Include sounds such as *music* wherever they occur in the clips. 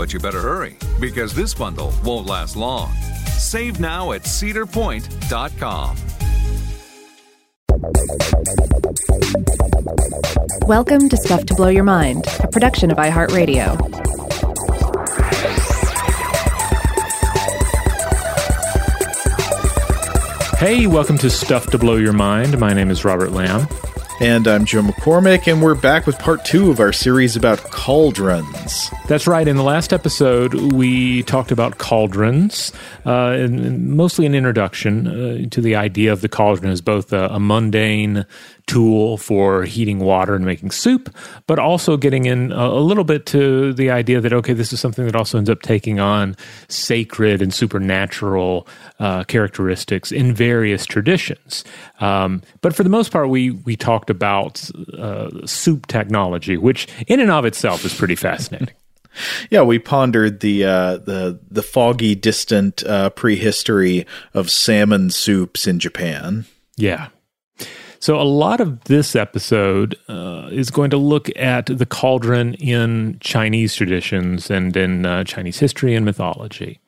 But you better hurry because this bundle won't last long. Save now at cedarpoint.com. Welcome to Stuff to Blow Your Mind, a production of iHeartRadio. Hey, welcome to Stuff to Blow Your Mind. My name is Robert Lamb. And I'm Joe McCormick, and we're back with part two of our series about cauldrons. That's right. In the last episode, we talked about cauldrons, uh, and mostly an introduction uh, to the idea of the cauldron as both a, a, mundane tool for heating water and making soup, but also getting in a, a, little bit to the idea that, okay, this is something that also ends up taking on sacred and supernatural uh, characteristics in various traditions. Um, but for the most part, we, we talked about uh, soup technology, which in and of itself is pretty fascinating. *laughs* Yeah, we pondered the uh, the the foggy, distant uh, prehistory of salmon soups in Japan. Yeah, so, a lot of this episode uh, is going to look at the cauldron in Chinese traditions and in uh, Chinese history and mythology.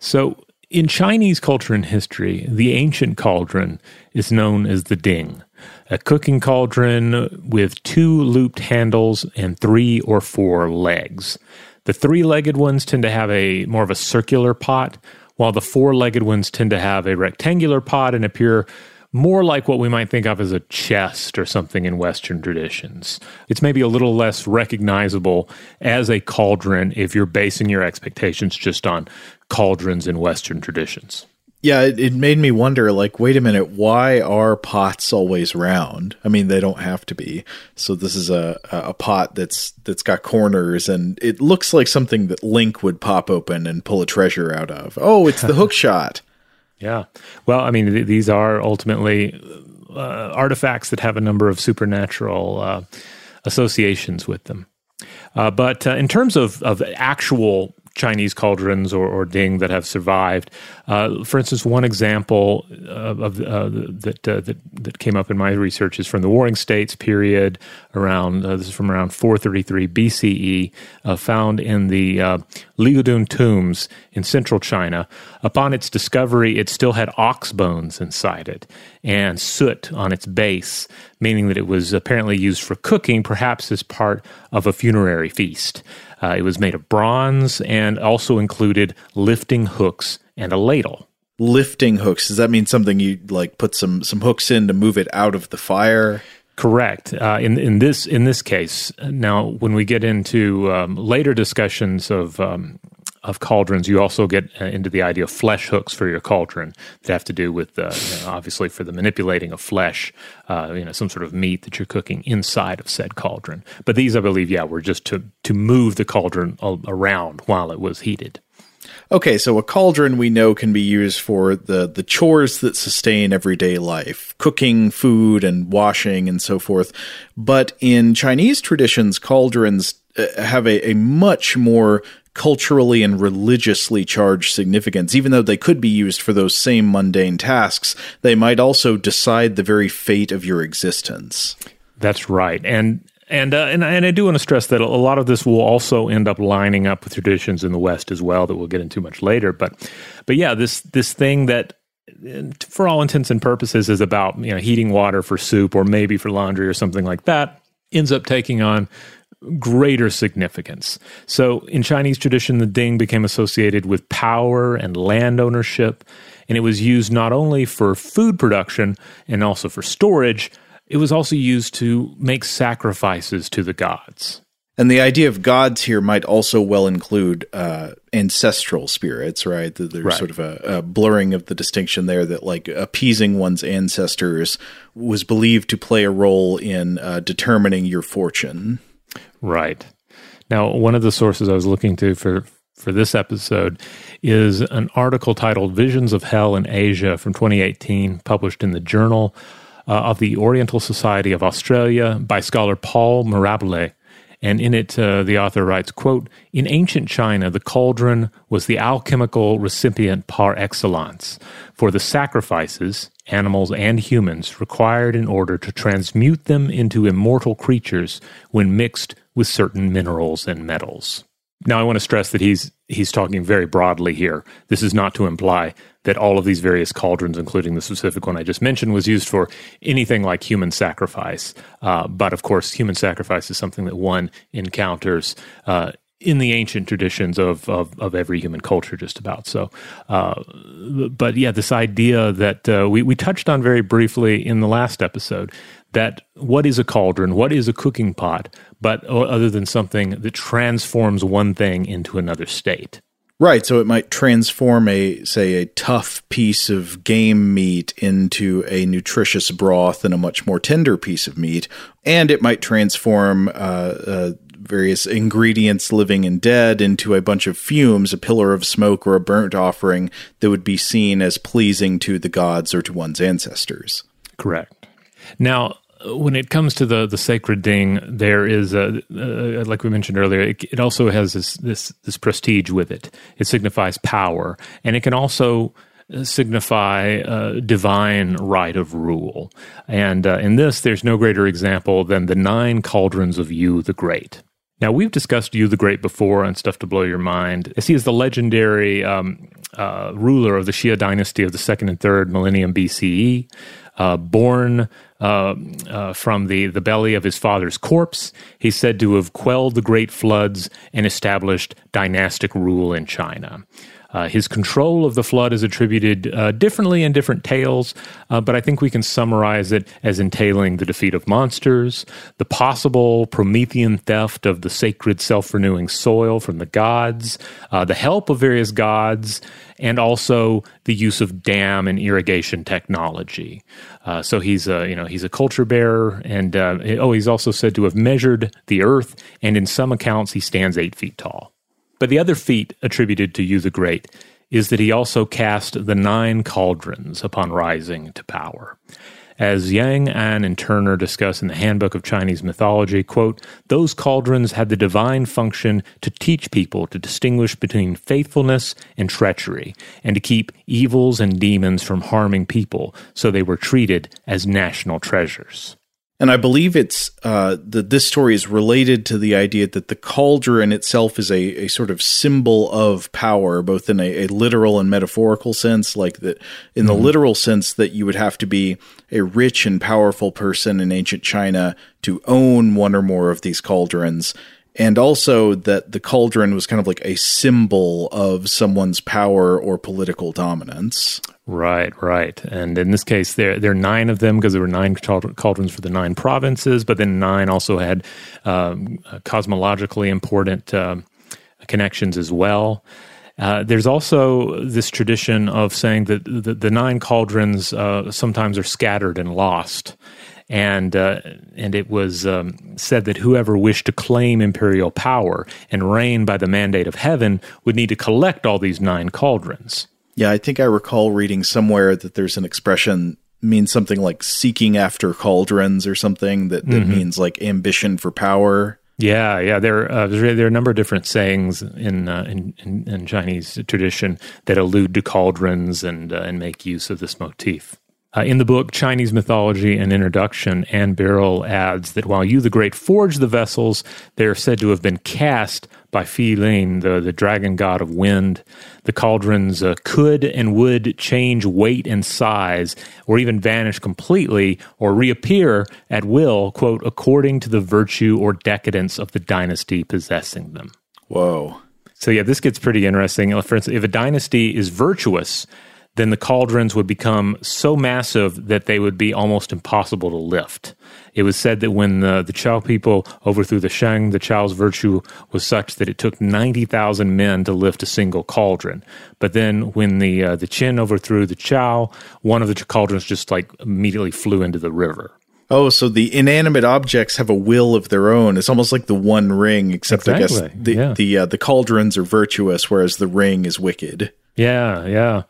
So, in Chinese culture and history, the ancient cauldron is known as the ding, a cooking cauldron with two looped handles and three or four legs. The three legged ones tend to have a more of a circular pot, while the four legged ones tend to have a rectangular pot and appear more like what we might think of as a chest or something in Western traditions. It's maybe a little less recognizable as a cauldron if you're basing your expectations just on cauldrons in Western traditions. Yeah, it, it, made me wonder like, wait a minute, why are pots always round? I mean, they don't have to be. So this is a, a pot that's that's got corners and it looks like something that Link would pop open and pull a treasure out of. Oh, it's the *laughs* hook shot. Yeah. Well, I mean, th- these are ultimately uh, artifacts that have a number of supernatural uh, associations with them. Uh, but uh, in terms of, of actual Chinese cauldrons or, or ding that have survived. Uh, for instance, one example of, uh, that, uh, that that came up in my research is from the Warring States period around uh, this is from around 433 BCE, uh, found in the uh, Liudun tombs in central China. Upon its discovery, it still had ox bones inside it and soot on its base, meaning that it was apparently used for cooking, perhaps as part of a funerary feast. Uh, it was made of bronze and also included lifting hooks and a ladle. Lifting hooks. Does that mean something you like put some some hooks in to move it out of the fire? Correct. Uh, in in this in this case, now when we get into um, later discussions of um, of cauldrons, you also get uh, into the idea of flesh hooks for your cauldron that have to do with, uh, you know, obviously, for the manipulating of flesh, uh, you know, some sort of meat that you're cooking inside of said cauldron. But these, I believe, yeah, were just to to move the cauldron around while it was heated. Okay, so a cauldron we know can be used for the the chores that sustain everyday life, cooking food and washing and so forth. But in Chinese traditions, cauldrons have a, a much more culturally and religiously charged significance. Even though they could be used for those same mundane tasks, they might also decide the very fate of your existence. That's right. And and, uh, and and I do want to stress that a lot of this will also end up lining up with traditions in the West as well that we'll get into much later. But but yeah, this this thing that for all intents and purposes is about you know heating water for soup or maybe for laundry or something like that ends up taking on greater significance. So, in Chinese tradition, the ding became associated with power and land ownership, and it was used not only for food production and also for storage, it was also used to make sacrifices to the gods. And the idea of gods here might also well include uh, ancestral spirits, right? There's right. sort of a, a, blurring of the distinction there that, like, appeasing one's ancestors was believed to play a role in uh, determining your fortune. Right. Now, one of the sources I was looking to for for this episode is an article titled Visions of Hell in Asia from 2018, published in the Journal uh, of the Oriental Society of Australia by scholar Paul Mirabile. And in it, uh, the author writes, quote, In ancient China, the cauldron was the alchemical recipient par excellence for the sacrifices, animals and humans, required in order to transmute them into immortal creatures when mixed with certain minerals and metals. Now, I want to stress that he's he's talking very broadly here. This is not to imply that all of these various cauldrons, including the specific one I just mentioned, was used for anything like human sacrifice. Uh, but of course, human sacrifice is something that one encounters uh, in the ancient traditions of, of, of every human culture, just about. So, uh, but yeah, this idea that uh, we we touched on very briefly in the last episode that what is a cauldron, what is a cooking pot, but other than something that transforms one thing into another state. Right, so it might transform a say a tough piece of game meat into a nutritious broth and a much more tender piece of meat, and it might transform uh, uh, various ingredients living and dead into a bunch of fumes, a pillar of smoke or a burnt offering that would be seen as pleasing to the gods or to one's ancestors. Correct. Now, when it comes to the the sacred ding, there is a uh, like we mentioned earlier. It, it, also has this this this prestige with it. It signifies power, and it can also uh, signify a divine right of rule. And uh, in this, there's no greater example than the nine cauldrons of Yu the Great. Now, we've discussed Yu the Great before on Stuff to Blow Your Mind, as he is the legendary um, uh, ruler of the Xia dynasty of the second and third millennium BCE, uh, born uh, uh, from the, the belly of his father's corpse. He's said to have quelled the great floods and established dynastic rule in China. Uh, his control of the flood is attributed uh, differently in different tales, uh, but I think we can summarize it as entailing the defeat of monsters, the possible Promethean theft of the sacred self renewing soil from the gods, uh, the help of various gods, and also the use of dam and irrigation technology. Uh, so he's a you know he's a culture bearer, and uh, oh, he's also said to have measured the earth, and in some accounts he stands eight feet tall. But the other feat attributed to Yu the Great is that he also cast the nine cauldrons upon rising to power. As Yang, An, and Turner discuss in the Handbook of Chinese Mythology, quote, those cauldrons had the divine function to teach people to distinguish between faithfulness and treachery, and to keep evils and demons from harming people, so they were treated as national treasures. And I believe it's uh, that this story is related to the idea that the cauldron itself is a, a sort of symbol of power, both in a, a literal and metaphorical sense. Like that, in the mm-hmm. literal sense, that you would have to be a rich and powerful person in ancient China to own one or more of these cauldrons. And also that the cauldron was kind of like a symbol of someone's power or political dominance. Right, right. And in this case, there there are nine of them because there were nine cauldrons for the nine provinces, but then nine also had um, cosmologically important um, connections as well. Uh, there's also this tradition of saying that the, the nine cauldrons uh, sometimes are scattered and lost. And uh, and it was um, said that whoever wished to claim imperial power and reign by the mandate of heaven would need to collect all these nine cauldrons. Yeah, I think I recall reading somewhere that there's an expression means something like seeking after cauldrons or something that, that mm-hmm. means like ambition for power. Yeah, yeah. There, uh, there are a number of different sayings in, uh, in, in, in Chinese tradition that allude to cauldrons and uh, and make use of this motif. Uh, in the book Chinese Mythology and Introduction, Anne Birrell adds that while Yu the Great forged the vessels, they are said to have been cast by Fei Lian, the, the dragon god of wind. The cauldrons uh, could and would change weight and size, or even vanish completely, or reappear at will, quote, according to the virtue or decadence of the dynasty possessing them. Whoa. So, yeah, this gets pretty interesting. For instance, if a dynasty is virtuous, then the cauldrons would become so massive that they would be almost impossible to lift. It was said that when the, the Zhou people overthrew the Shang, the Zhou's virtue was such that it took 90,000 men to lift a single cauldron. But then when the, uh, the Qin overthrew the Zhou, one of the cauldrons just like immediately flew into the river. Oh, so the inanimate objects have a will of their own. It's almost like the One Ring, except exactly. I guess the yeah. the uh, the cauldrons are virtuous, whereas the ring is wicked. Yeah, yeah.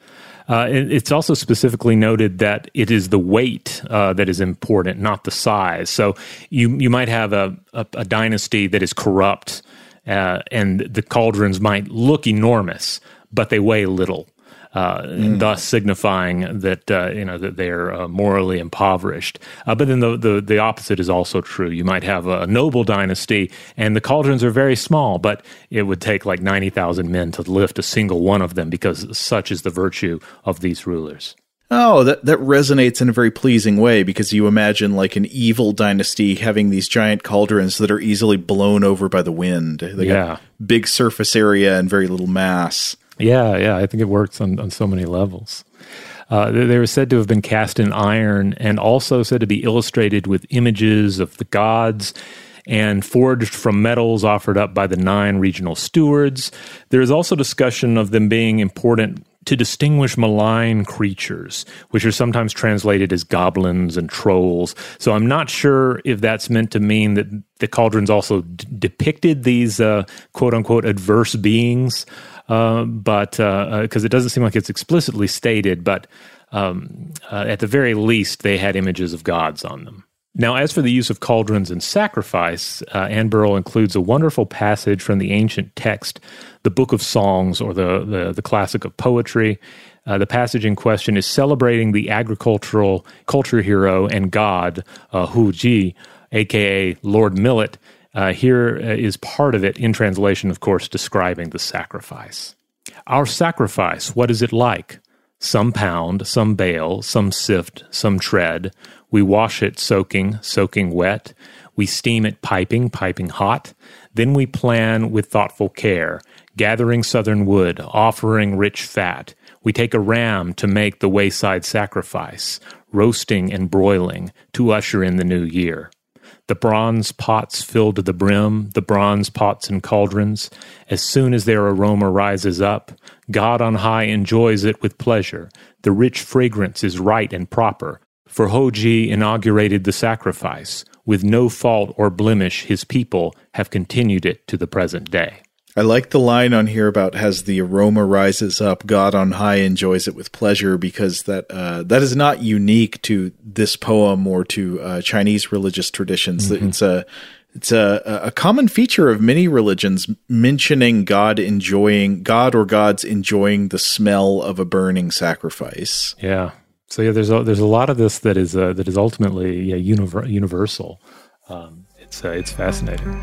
Uh, it's also specifically noted that it is the weight uh, that is important, not the size. So you you might have a, a, a dynasty that is corrupt, uh, and the cauldrons might look enormous, but they weigh little uh, mm. thus signifying that uh, you know that they're uh, morally impoverished. Uh, but then the, the, the opposite is also true. You might have a noble dynasty, and the cauldrons are very small, but it would take like ninety thousand men to lift a single one of them because such is the virtue of these rulers. Oh, that, that resonates in a very pleasing way because you imagine like an evil dynasty having these giant cauldrons that are easily blown over by the wind. They yeah. big surface area and very little mass. Yeah, yeah, I think it works on, on so many levels. Uh, they, were said to have been cast in iron and also said to be illustrated with images of the gods and forged from metals offered up by the nine regional stewards. There is also discussion of them being important to distinguish malign creatures, which are sometimes translated as goblins and trolls. So I'm not sure if that's meant to mean that the cauldrons also d- depicted these uh, quote unquote adverse beings uh, but because uh, uh it doesn't seem like it's explicitly stated, but um, at the very least, they had images of gods on them. Now, as for the use of cauldrons in sacrifice, uh, Anne Birrell includes a wonderful passage from the ancient text, the Book of Songs, or the, the, the classic of poetry. Uh, the passage in question is celebrating the agricultural culture hero and god, uh, Hou Ji, aka Lord Millet, uh, here uh, part of it in translation, of course, describing the sacrifice. Our sacrifice, what is it like? Some pound, some bale, some sift, some tread. We wash it soaking, soaking wet. We steam it piping, piping hot. Then we plan with thoughtful care, gathering southern wood, offering rich fat. We take a ram to make the wayside sacrifice, roasting and broiling to usher in the new year the bronze pots filled to the brim, the bronze pots and cauldrons. As soon as their aroma rises up, God on high enjoys it with pleasure. The rich fragrance is right and proper. For Hou Ji inaugurated the sacrifice. With no fault or blemish, his people have continued it to the present day. I like the line on here about as the aroma rises up, God on high enjoys it with pleasure because that uh, that is not unique to this poem or to uh, Chinese religious traditions. Mm-hmm. It's a it's a, a common feature of many religions mentioning God enjoying God or gods enjoying the smell of a burning sacrifice. Yeah. So yeah, there's a, there's a lot of this that is uh, that is ultimately yeah, univer- universal. Um, it's uh, it's fascinating.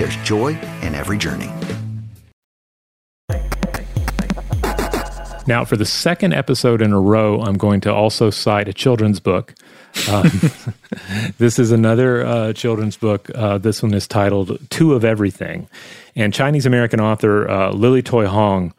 there's joy in every journey. Now, for the second episode in a row, I'm going to also cite a children's book. Um, *laughs* this is another uh, children's book. Uh, this one is titled Two of Everything. And Chinese American author uh, Lily Toy Hong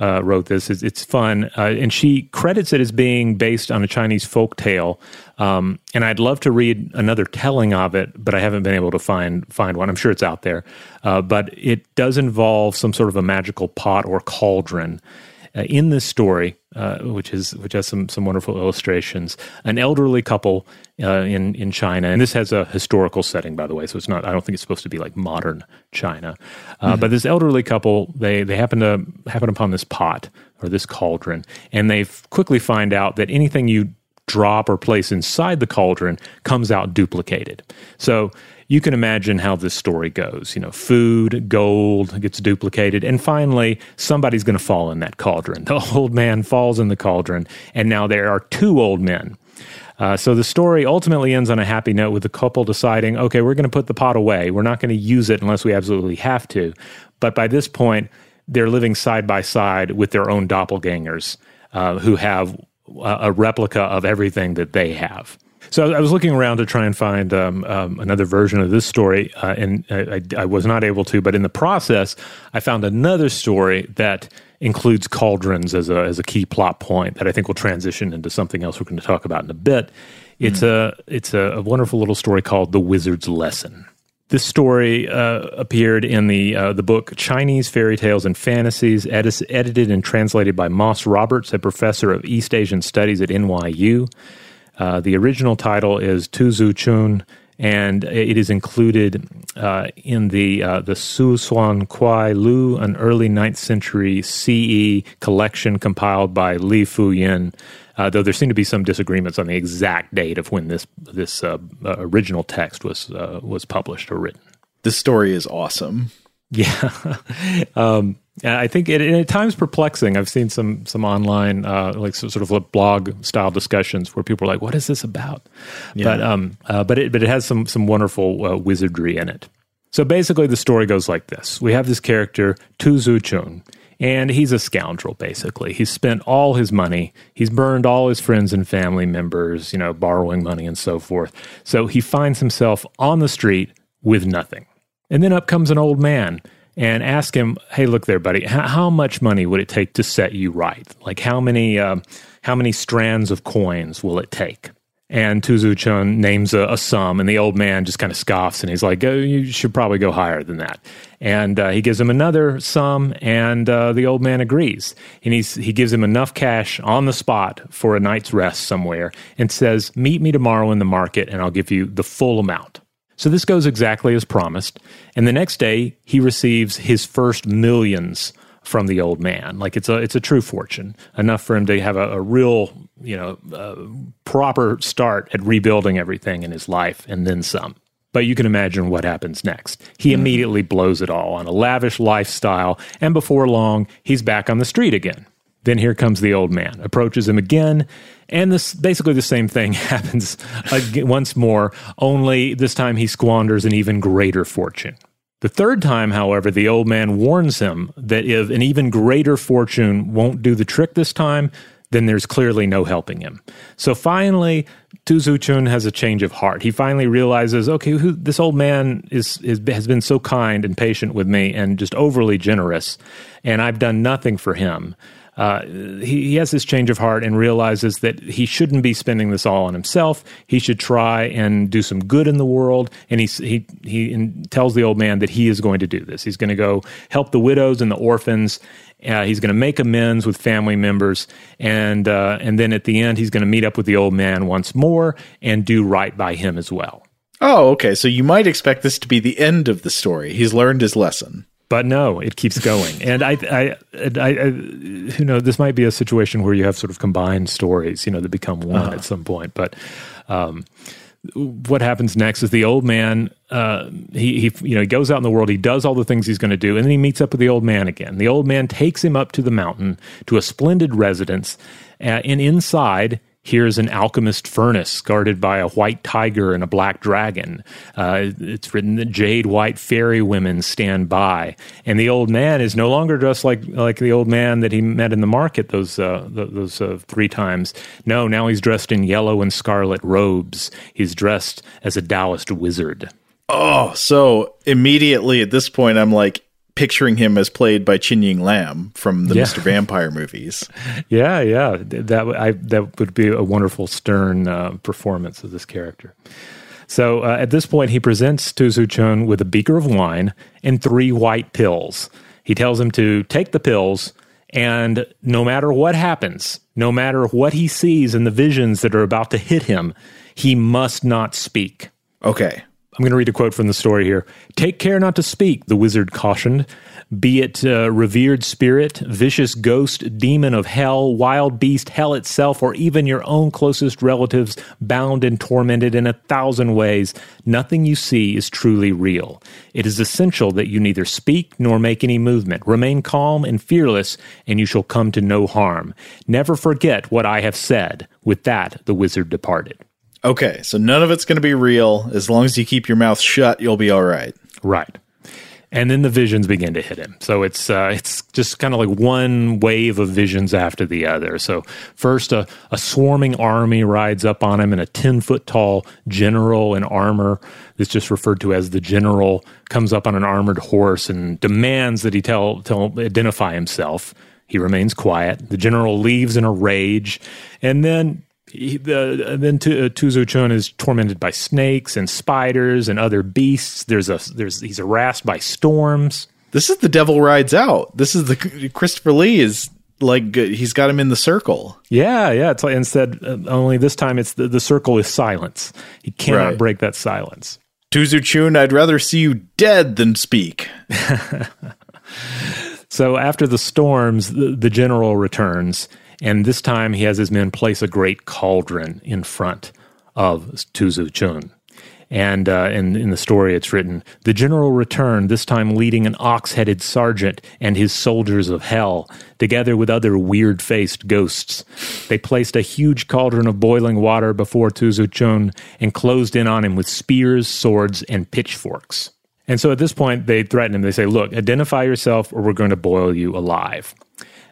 uh, wrote this. It's, it's fun. Uh, and she credits it as being based on a Chinese folk tale. Um, and I'd love to read another telling of it, but I haven't been able to find, find one. I'm sure it's out there. Uh, but it does involve some sort of a magical pot or cauldron. uh, in this story, uh, which is which has some some wonderful illustrations. An elderly couple uh, in in China, and this has a historical setting, by the way. So it's not. I don't think it's supposed to be like modern China. Uh, mm-hmm. But this elderly couple, they they happen to happen upon this pot or this cauldron, and they quickly find out that anything you drop or place inside the cauldron comes out duplicated. So you can imagine how this story goes. You know, food, gold gets duplicated, and finally, somebody's going to fall in that cauldron. *laughs* The old man falls in the cauldron, and now there are two old men. Uh, so the story ultimately ends on a happy note with the couple deciding, okay, we're going to put the pot away. We're not going to use it unless we absolutely have to. But by this point, they're living side by side with their own doppelgangers uh, who have a replica of everything that they have. So I was looking around to try and find um, um, another version of this story, uh, and I, I, was not able to. But in the process, I found another story that includes cauldrons as a as a key plot point that I think will transition into something else we're going to talk about in a bit. It's mm. a it's a, a, wonderful little story called "The Wizard's Lesson." This story uh, appeared in the uh, the book Chinese Fairy Tales and Fantasies, edited and translated by Moss Roberts, a professor of East Asian Studies at NYU. Uh, the original title is Tu Zu Chun, and it is included uh, in the uh, the Su Suan Kuai Lu, an early 9th century CE collection compiled by Li Fu Yin. Uh, though there seem to be some disagreements on the exact date of when this this uh, uh, original text was was published or written. This story is awesome. Yeah. *laughs* um, I think it, at times perplexing. I've seen some some online uh, like sort of blog style discussions where people are like, "What is this about?" Yeah. But um, uh, but it but it has some some wonderful uh, wizardry in it. So basically, the story goes like this: We have this character Tu Zuchun, and he's a scoundrel. Basically, he's spent all his money. He's burned all his friends and family members. You know, borrowing money and so forth. So he finds himself on the street with nothing. And then up comes an old man and ask him, "Hey, look there, buddy. How, how much money would it take to set you right? Like how many uh, how many strands of coins will it take?" And Tu Zu Chun names a, a, sum, and the old man just kind of scoffs, and he's like, oh, "You should probably go higher than that." And uh, he gives him another sum, and uh, the old man agrees. And he's, he gives him enough cash on the spot for a night's rest somewhere, and says, "Meet me tomorrow in the market, and I'll give you the full amount." So this goes exactly as promised. And the next day, he receives his first millions from the old man. Like it's a it's a true fortune, enough for him to have a, a real you know uh, proper start at rebuilding everything in his life, and then some. But you can imagine what happens next. He mm-hmm. immediately blows it all on a lavish lifestyle, and before long, he's back on the street again. Then here comes the old man, approaches him again, and this basically the same thing *laughs* happens again, once more, only this time he squanders an even greater fortune. The third time, however, the old man warns him that if an even greater fortune won't do the trick this time, then there's clearly no helping him. So finally, Tu Chun has a change of heart. He finally realizes, okay, who, this old man is, is has been so kind and patient with me and just overly generous, and I've done nothing for him uh, he, he has this change of heart and realizes that he shouldn't be spending this all on himself. He should try and do some good in the world. And he, he, he tells the old man that he is going to do this. He's going to go help the widows and the orphans. Uh, he's going to make amends with family members, and uh, and then at the end, he's going to meet up with the old man once more and do right by him as well. Oh, okay. So you might expect this to be the end of the story. He's learned his lesson but no, it keeps going. *laughs* And I, I, I, I, you know, this might be a situation where you have sort of combined stories, you know, that become one uh-huh. at some point. But um, what happens next is the old man, uh, he, he, you know, he goes out in the world, he does all the things he's going to do, and then he meets up with the old man again. The old man takes him up to the mountain to a splendid residence, uh, and inside Here's an alchemist furnace guarded by a white tiger and a black dragon. Uh, it's written that jade white fairy women stand by, and the old man is no longer dressed like like the old man that he met in the market those uh, those uh, three times. No, now he's dressed in yellow and scarlet robes. He's dressed as a Taoist wizard. Oh, so immediately at this point, I'm like, picturing him as played by Ching Ying Lam from the yeah. Mr. Vampire movies. *laughs* Yeah, yeah, that I, that would be a wonderful stern uh, performance of this character. So uh, at this point, he presents Tu Zu Chun with a beaker of wine and three white pills. He tells him to take the pills And no matter what happens, no matter what he sees in the visions that are about to hit him, he must not speak. Okay. I'm going to read a quote from the story here. Take care not to speak, the wizard cautioned. Be it uh, revered spirit, vicious ghost, demon of hell, wild beast, hell itself, or even your own closest relatives, bound and tormented in a thousand ways, nothing you see is truly real. It is essential that you neither speak nor make any movement. Remain calm and fearless, and you shall come to no harm. Never forget what I have said. With that, the wizard departed. Okay, so none of it's going to be real. As long as you keep your mouth shut, you'll be all right. Right. And then the visions begin to hit him. So it's uh, it's just kind of like one wave of visions after the other. So first, a, a swarming army rides up on him, and a ten foot tall general in armor, that's just referred to as the general, comes up on an armored horse and demands that he tell tell identify himself. He remains quiet. The general leaves in a rage, and then he, the, then tu, uh, Tuzo Chun is tormented by snakes and spiders and other beasts. There's a there's he's harassed by storms. This is the devil rides out. This is the Christopher Lee is like he's got him in the circle. Yeah, yeah. It's like instead uh, only this time it's the, the circle is silence. He cannot Right. break that silence. Tuzu Chun, I'd rather see you dead than speak. *laughs* So after the storms, the, the general returns, and this time he has his men place a great cauldron in front of Tuzu Chun. And uh, in, in the story, it's written The general returned, this time leading an ox headed sergeant and his soldiers of hell, together with other weird faced ghosts. They placed a huge cauldron of boiling water before Tuzu Chun and closed in on him with spears, swords, and pitchforks. And so at this point, they threaten him. They say, Look, identify yourself or we're going to boil you alive.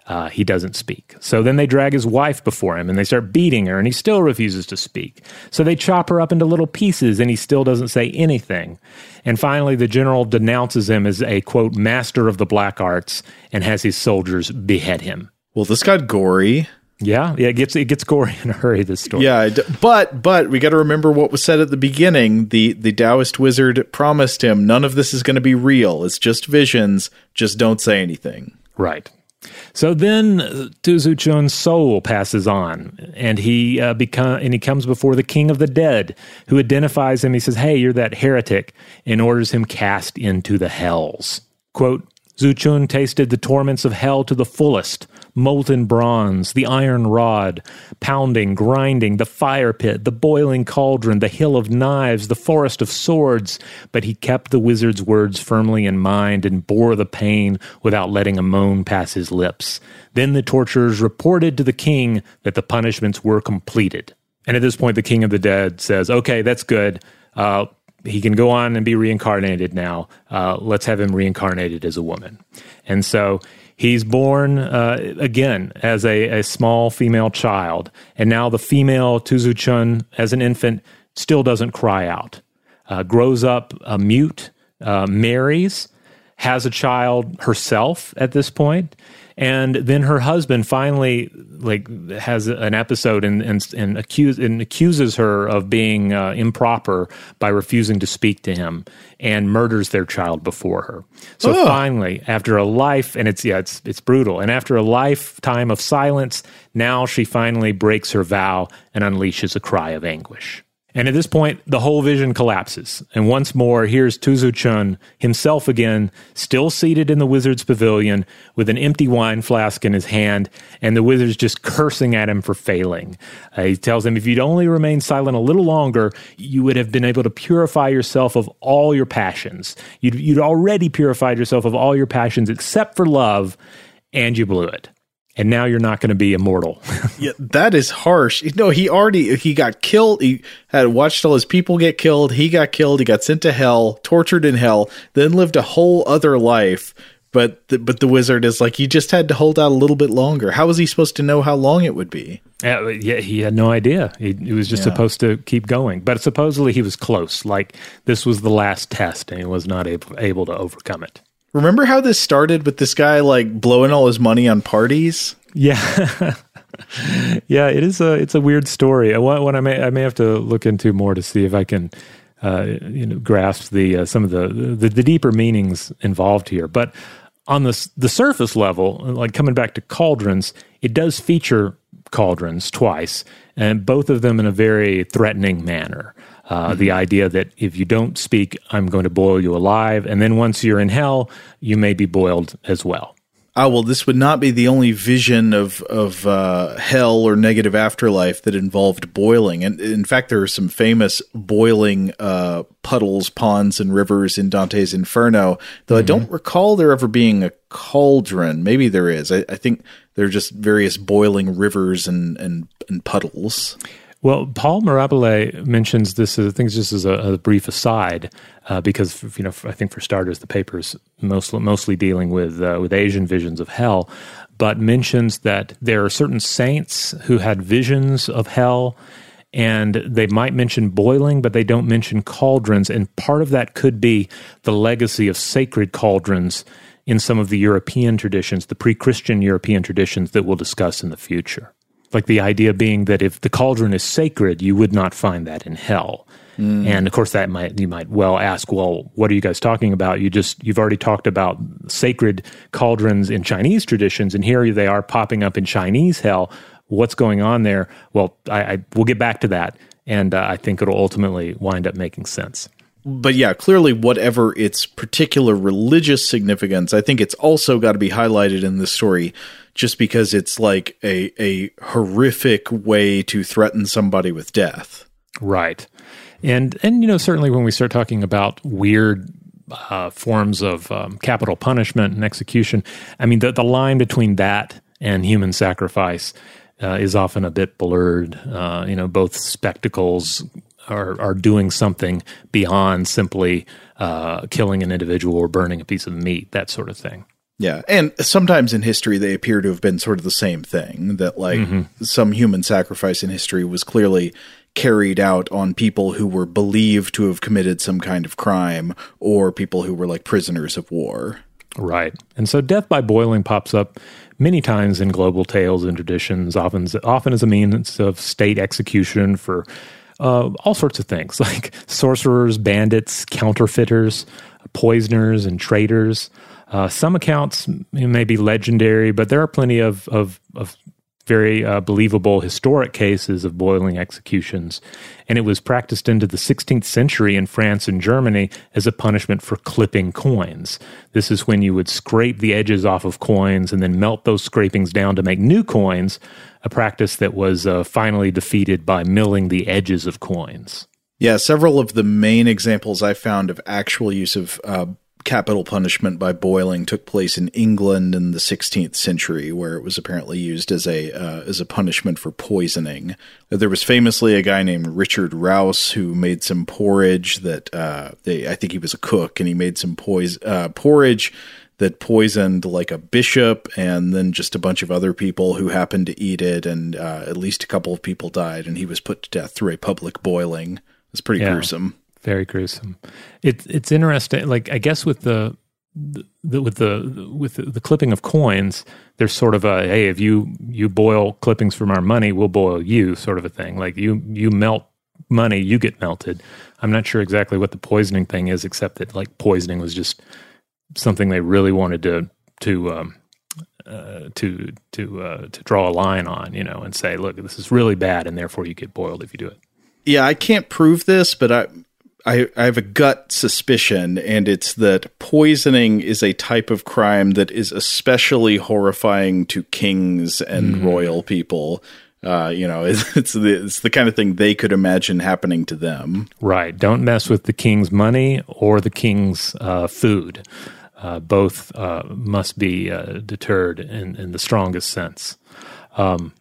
Uh, he doesn't speak. So then they drag his wife before him and they start beating her, and he still refuses to speak. So they chop her up into little pieces, and he still doesn't say anything. And finally, the general denounces him as a quote, master of the black arts and has his soldiers behead him. Well, this got gory. Yeah, yeah, it gets it gets gory in a hurry. This story. Yeah, but but we got to remember what was said at the beginning. The the Taoist wizard promised him none of this is going to be real. It's just visions. Just don't say anything. Right. So then uh, Tuzu Chun's soul passes on, and he uh, become and he comes before the king of the dead, who identifies him. He says, "Hey, you're that heretic," and orders him cast into the hells. Quote. Zuchun tasted the torments of hell to the fullest molten bronze, the iron rod, pounding, grinding, the fire pit, the boiling cauldron, the hill of knives, the forest of swords. But he kept the wizard's words firmly in mind and bore the pain without letting a moan pass his lips. Then the torturers reported to the king that the punishments were completed. And at this point, the king of the dead says, Okay, that's good. Uh, he can go on and be reincarnated now. Uh, let's have him reincarnated as a woman. And so he's born uh, again as a, a small female child. And now the female Tuzu Chun, as an infant, still doesn't cry out. Uh, grows up uh, mute, uh, marries, has a child herself at this point, and then her husband finally like has an episode and and and, accuse, and accuses her of being uh, improper by refusing to speak to him and murders their child before her. So Ugh. finally, after a life, and it's yeah, it's it's brutal, and after a lifetime of silence, now she finally breaks her vow and unleashes a cry of anguish. And at this point, the whole vision collapses. And once more, here's Tuzu Chun himself again, still seated in the wizard's pavilion with an empty wine flask in his hand, and the wizard's just cursing at him for failing. Uh, he tells him, if you'd only remained silent a little longer, you would have been able to purify yourself of all your passions. You'd, you'd already purified yourself of all your passions except for love, and you blew it. And now you're not going to be immortal. *laughs* Yeah, that is harsh. No, he already he got killed. He had watched all his people get killed. He got killed. He got sent to hell, tortured in hell, then lived a whole other life. But the, but the wizard is like he just had to hold out a little bit longer. How was he supposed to know how long it would be? Yeah, yeah, he had no idea. He, he was just Yeah. supposed to keep going. But supposedly he was close. Like this was the last test, and he was not able, able to overcome it. Remember how this started with this guy like blowing all his money on parties? Yeah, *laughs* yeah. It is a it's a weird story. One, one I may I may have to look into more to see if I can, uh, you know, grasp the uh, some of the, the the deeper meanings involved here. But on the the surface level, like coming back to cauldrons, it does feature cauldrons twice, and both of them in a very threatening manner. Uh, mm-hmm. The idea that if you don't speak, I'm going to boil you alive, and then once you're in hell, you may be boiled as well. Oh well this would not be the only vision of of uh, hell or negative afterlife that involved boiling. And in fact there are some famous boiling uh, puddles ponds and rivers in dante's inferno though mm-hmm. i don't recall there ever being a cauldron. Maybe there is. I, I think there are just various boiling rivers and and, and puddles well, Paul Mirabile mentions this. I think just as a, a brief aside, uh, because you know, I think for starters, the paper's mostly mostly dealing with uh, with Asian visions of hell, but mentions that there are certain saints who had visions of hell, and they might mention boiling, but they don't mention cauldrons, and part of that could be the legacy of sacred cauldrons in some of the European traditions, the pre-Christian European traditions that we'll discuss in the future. Like the idea being that if the cauldron is sacred, you would not find that in hell. Mm. And of course, that might you might well ask, well, what are you guys talking about? You just you've already talked about sacred cauldrons in Chinese traditions, and here they are popping up in Chinese hell. What's going on there? Well, I, I we'll get back to that, and uh, I think it'll ultimately wind up making sense but yeah, clearly, whatever its particular religious significance, I think it's also got to be highlighted in this story just because it's like a, a horrific way to threaten somebody with death. Right. And, and, you know, certainly when we start talking about weird uh, forms of um, capital punishment and execution, I mean, the, the line between that and human sacrifice uh, is often a bit blurred. Uh, you know, both spectacles are, are doing something beyond simply uh, killing an individual or burning a piece of meat, that sort of thing. Yeah, and sometimes in history they appear to have been sort of the same thing. That like mm-hmm. some human sacrifice in history was clearly carried out on people who were believed to have committed some kind of crime, or people who were like prisoners of war. Right, and so death by boiling pops up many times in global tales and traditions, often often as a means of state execution for uh, all sorts of things *laughs* like sorcerers, bandits, counterfeiters, poisoners, and traitors. Uh, some accounts may be legendary, but there are plenty of, of, of very uh, believable historic cases of boiling executions. And it was practiced into the 16th century in France and Germany as a punishment for clipping coins. This is when you would scrape the edges off of coins and then melt those scrapings down to make new coins, a practice that was uh, finally defeated by milling the edges of coins. Yeah, several of the main examples I found of actual use of uh, capital punishment by boiling took place in England in the 16th century, where it was apparently used as a uh, as a punishment for poisoning. There was famously a guy named Richard Rouse who made some porridge that uh, they, I think he was a cook, and he made some pois- uh, porridge that poisoned like a bishop and then just a bunch of other people who happened to eat it, and uh, at least a couple of people died, and he was put to death through a public boiling. It's pretty yeah. gruesome. Very gruesome. It's it's interesting. Like I guess with the, the with the with the, the, clipping of coins, there's sort of a hey, if you you boil clippings from our money, we'll boil you sort of a thing. Like you you melt money, you get melted. I'm not sure exactly what the poisoning thing is, except that like poisoning was just something they really wanted to to um, uh, to to uh, to draw a line on, you know, and say, look, this is really bad, and therefore you get boiled if you do it. Yeah, I can't prove this, but I I, I have a gut suspicion, and it's that poisoning is a type of crime that is especially horrifying to kings and mm. royal people. Uh, you know, *laughs* it's, it's, the it's the kind of thing they could imagine happening to them. Right. Don't mess with the king's money or the king's uh, food. Uh, both uh, must be uh, deterred in, in the strongest sense. Um,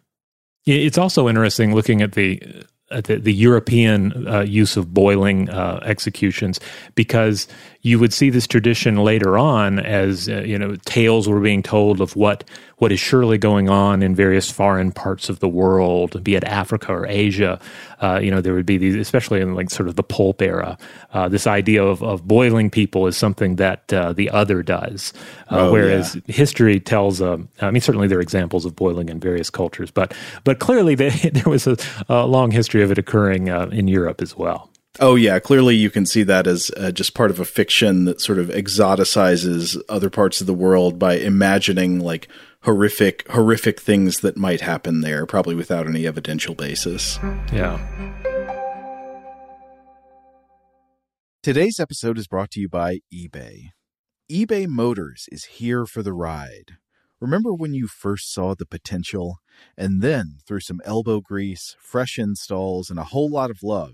it's also interesting looking at the the, the, European uh, use of boiling uh, executions because you would see this tradition later on as uh, you know tales were being told of what what is surely going on in various foreign parts of the world, be it Africa or Asia. Uh, you know, there would be these, especially in like sort of the pulp era, uh, this idea of, of boiling people is something that uh, the other does. Uh, oh, whereas yeah. history tells, um, I mean, certainly there are examples of boiling in various cultures, but but clearly *laughs* they, there was a, a, long history of it occurring uh, in Europe as well. Oh yeah, clearly you can see that as uh, just part of a fiction that sort of exoticizes other parts of the world by imagining like horrific horrific things that might happen there, probably without any evidential basis. Yeah. Today's episode is brought to you by eBay. eBay Motors is here for the ride. Remember when you first saw the potential? And then, through some elbow grease, fresh installs, and a whole lot of love,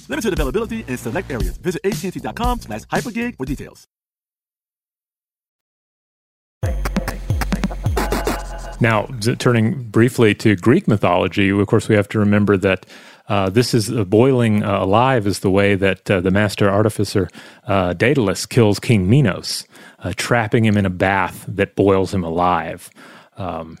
Limited availability in select areas. Visit AT&T.com slash hypergig for details. Now, turning briefly to Greek mythology, of course, we have to remember that uh, this is uh, boiling uh, alive is the way that uh, the master artificer uh, Daedalus kills King Minos, uh, trapping him in a bath that boils him alive. Um,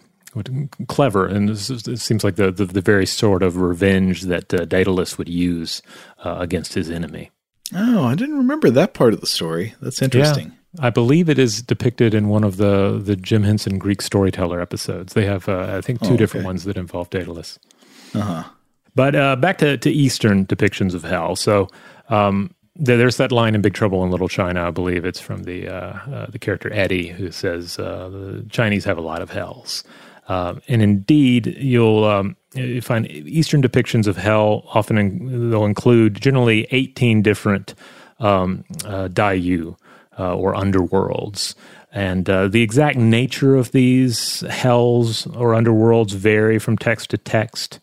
clever, and it seems like the, the, the very sort of revenge that Daedalus would use against his enemy. Oh, I didn't remember that part of the story. That's interesting. Yeah. I believe it is depicted in one of the the Jim Henson Greek storyteller episodes. They have, uh, I think, two oh, okay. different ones that involve Daedalus. Uh huh. But uh, back to, to Eastern depictions of hell. So um, there's that line in Big Trouble in Little China. I believe it's from the uh, uh the character Eddie, who says uh, the Chinese have a lot of hells. Uh, and indeed, you'll um, find Eastern depictions of hell often in, they'll include generally 18 different um, uh, Diyu uh, or underworlds. And uh, the exact nature of these hells or underworlds vary from text to text.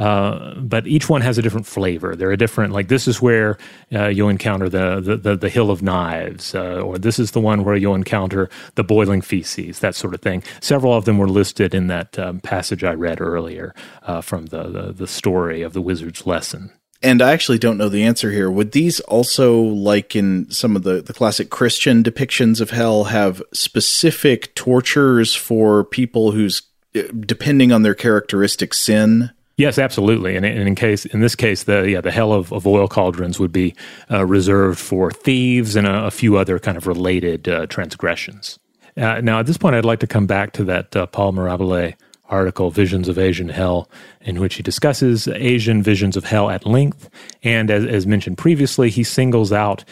Uh, but each one has a different flavor. They're a different, like this is where uh, you'll encounter the, the, the, the hill of knives, uh, or this is the one where you'll encounter the boiling feces, that sort of thing. Several of them were listed in that um, passage I read earlier uh, from the, the, the story of the wizard's lesson. And I actually don't know the answer here. Would these also, like in some of the, the classic Christian depictions of hell, have specific tortures for people who's, uh, depending on their characteristic sin? Yes, absolutely. And in case, in this case, the yeah, the hell of, of oil cauldrons would be uh, reserved for thieves and a, a, few other kind of related uh, transgressions. Uh, now, at this point, I'd like to come back to that uh, Paul Mirabile article, Visions of Asian Hell, in which he discusses Asian visions of hell at length. And as, as mentioned previously, he singles out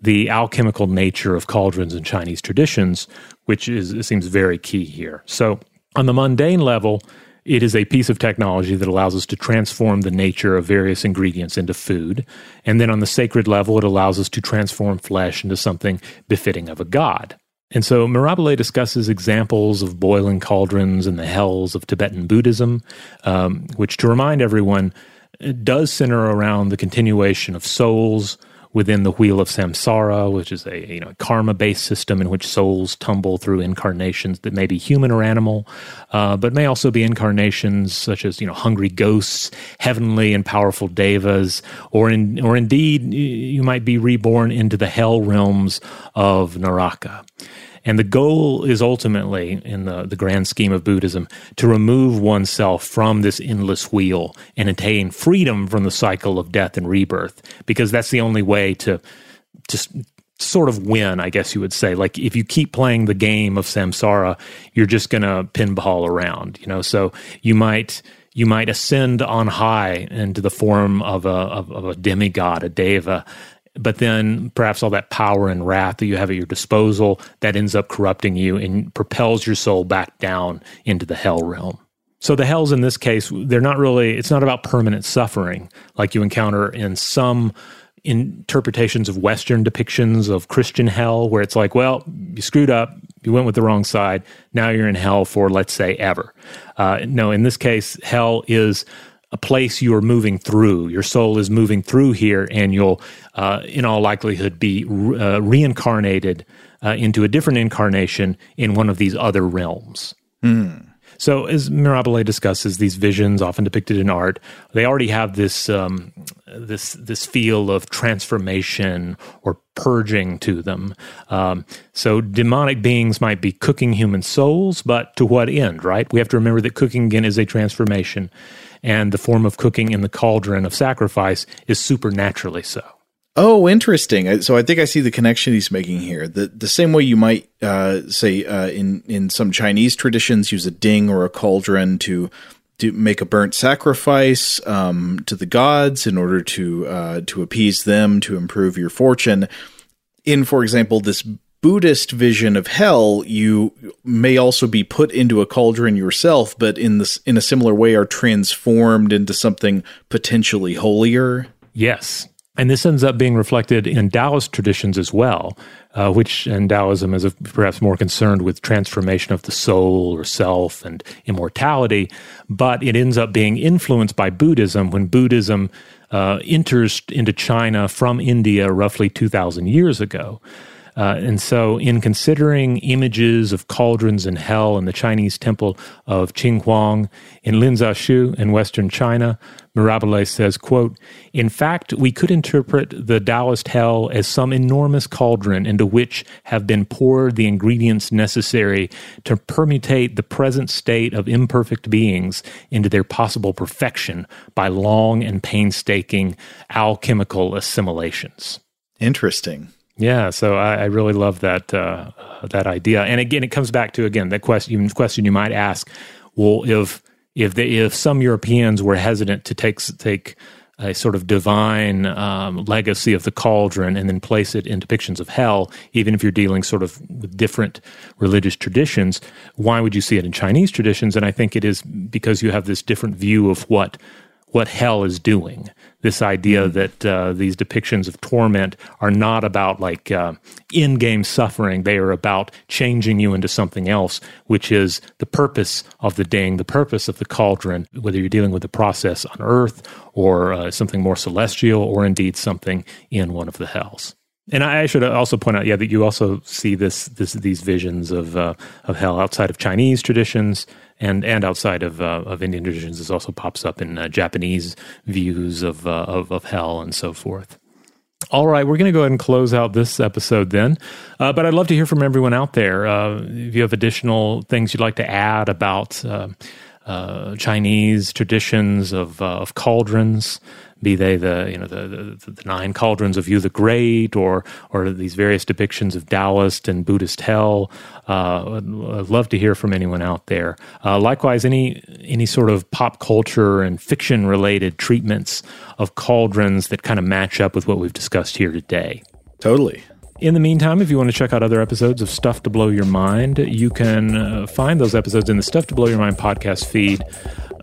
the alchemical nature of cauldrons in Chinese traditions, which is seems very key here. So, on the mundane level, it is a piece of technology that allows us to transform the nature of various ingredients into food. And then on the sacred level, it allows us to transform flesh into something befitting of a god. And so Mirabile discusses examples of boiling cauldrons and the hells of Tibetan Buddhism, um, which, to remind everyone, does center around the continuation of souls within the wheel of samsara, which is a you know karma based system in which souls tumble through incarnations that may be human or animal, uh, but may also be incarnations such as you know hungry ghosts, heavenly and powerful devas, or in or indeed you might be reborn into the hell realms of Naraka. And the goal is ultimately, in the, the grand scheme of Buddhism, to remove oneself from this endless wheel and attain freedom from the cycle of death and rebirth, because that's the only way to just sort of win, I guess you would say. Like if you keep playing the game of samsara, you're just going to pinball around, you know. So you might you might ascend on high into the form of a of, of a demigod, a deva, but then perhaps all that power and wrath that you have at your disposal that ends up corrupting you and propels your soul back down into the hell realm. So the hells in this case, they're not really, it's not about permanent suffering like you encounter in some interpretations of Western depictions of Christian hell, where it's like, well, you screwed up, you went with the wrong side, now you're in hell for, let's say, ever. Uh, no, in this case, hell is a place you are moving through. Your soul is moving through here, and you'll, uh, in all likelihood, be uh, reincarnated uh, into a different incarnation in one of these other realms. Mm. So, as Mirabile discusses, these visions, often depicted in art, they already have this um, this this feel of transformation or purging to them. Um, so, demonic beings might be cooking human souls, but to what end? Right? We have to remember that cooking again is a transformation and the form of cooking in the cauldron of sacrifice is supernaturally so. Oh, interesting. So I think I see the connection he's making here. The the same way you might uh, say uh, in in some Chinese traditions use a ding or a cauldron to to make a burnt sacrifice um, to the gods in order to uh, to appease them to improve your fortune. In, for example, this Buddhist vision of hell, you may also be put into a cauldron yourself, but in this in a similar way are transformed into something potentially holier. Yes. And this ends up being reflected in Taoist traditions as well, uh, which in Taoism is perhaps more concerned with transformation of the soul or self and immortality, but it ends up being influenced by Buddhism when Buddhism uh, enters into China from India roughly 2,000 years ago. Uh, and so, in considering images of cauldrons and hell in the Chinese temple of Qinghuang in Linzashu in western China, Mirabile says, quote, In fact, we could interpret the Taoist hell as some enormous cauldron into which have been poured the ingredients necessary to permutate the present state of imperfect beings into their possible perfection by long and painstaking alchemical assimilations. Interesting. Yeah, so I, I really love that uh, that idea. And again, it comes back to again that question question you might ask: Well, if if the, if some Europeans were hesitant to take take a sort of divine um, legacy of the cauldron and then place it in depictions of hell, even if you're dealing sort of with different religious traditions, why would you see it in Chinese traditions? And I think it is because you have this different view of what what hell is doing. This idea mm-hmm. that uh, these depictions of torment are not about like uh, in game suffering, they are about changing you into something else, which is the purpose of the ding, the purpose of the cauldron, whether you're dealing with the process on earth or uh, something more celestial or indeed something in one of the hells. And I should also point out, yeah, that you also see this, this these visions of uh, of hell outside of Chinese traditions and and outside of uh, of Indian traditions. This also pops up in uh, Japanese views of, uh, of, of hell and so forth. All right, we're going to go ahead and close out this episode then. Uh, but I'd love to hear from everyone out there. Uh, if you have additional things you'd like to add about uh, Chinese traditions of of cauldrons be they the you know the, the, the, nine cauldrons of Yu the Great, or or these various depictions of Taoist and Buddhist hell. Uh, I'd love to hear from anyone out there. Uh, likewise, any any sort of pop culture and fiction related treatments of cauldrons that kind of match up with what we've discussed here today. Totally. In the meantime, if you want to check out other episodes of Stuff to Blow Your Mind, you can uh, find those episodes in the Stuff to Blow Your Mind podcast feed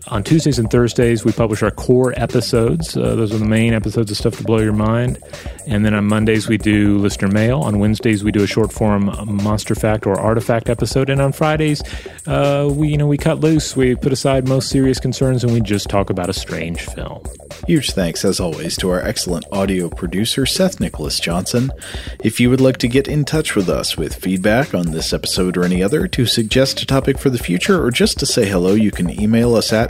on Tuesdays and Thursdays, we publish our core episodes. Uh, those are the main episodes of Stuff to Blow Your Mind. And then on Mondays, we do listener mail. On Wednesdays, we do a short form monster fact or artifact episode. And on Fridays, uh, we you know we cut loose. We put aside most serious concerns and we just talk about a strange film. Huge thanks, as always, to our excellent audio producer, Seth Nicholas Johnson. If you would like to get in touch with us with feedback on this episode or any other, to suggest a topic for the future, or just to say hello, you can email us at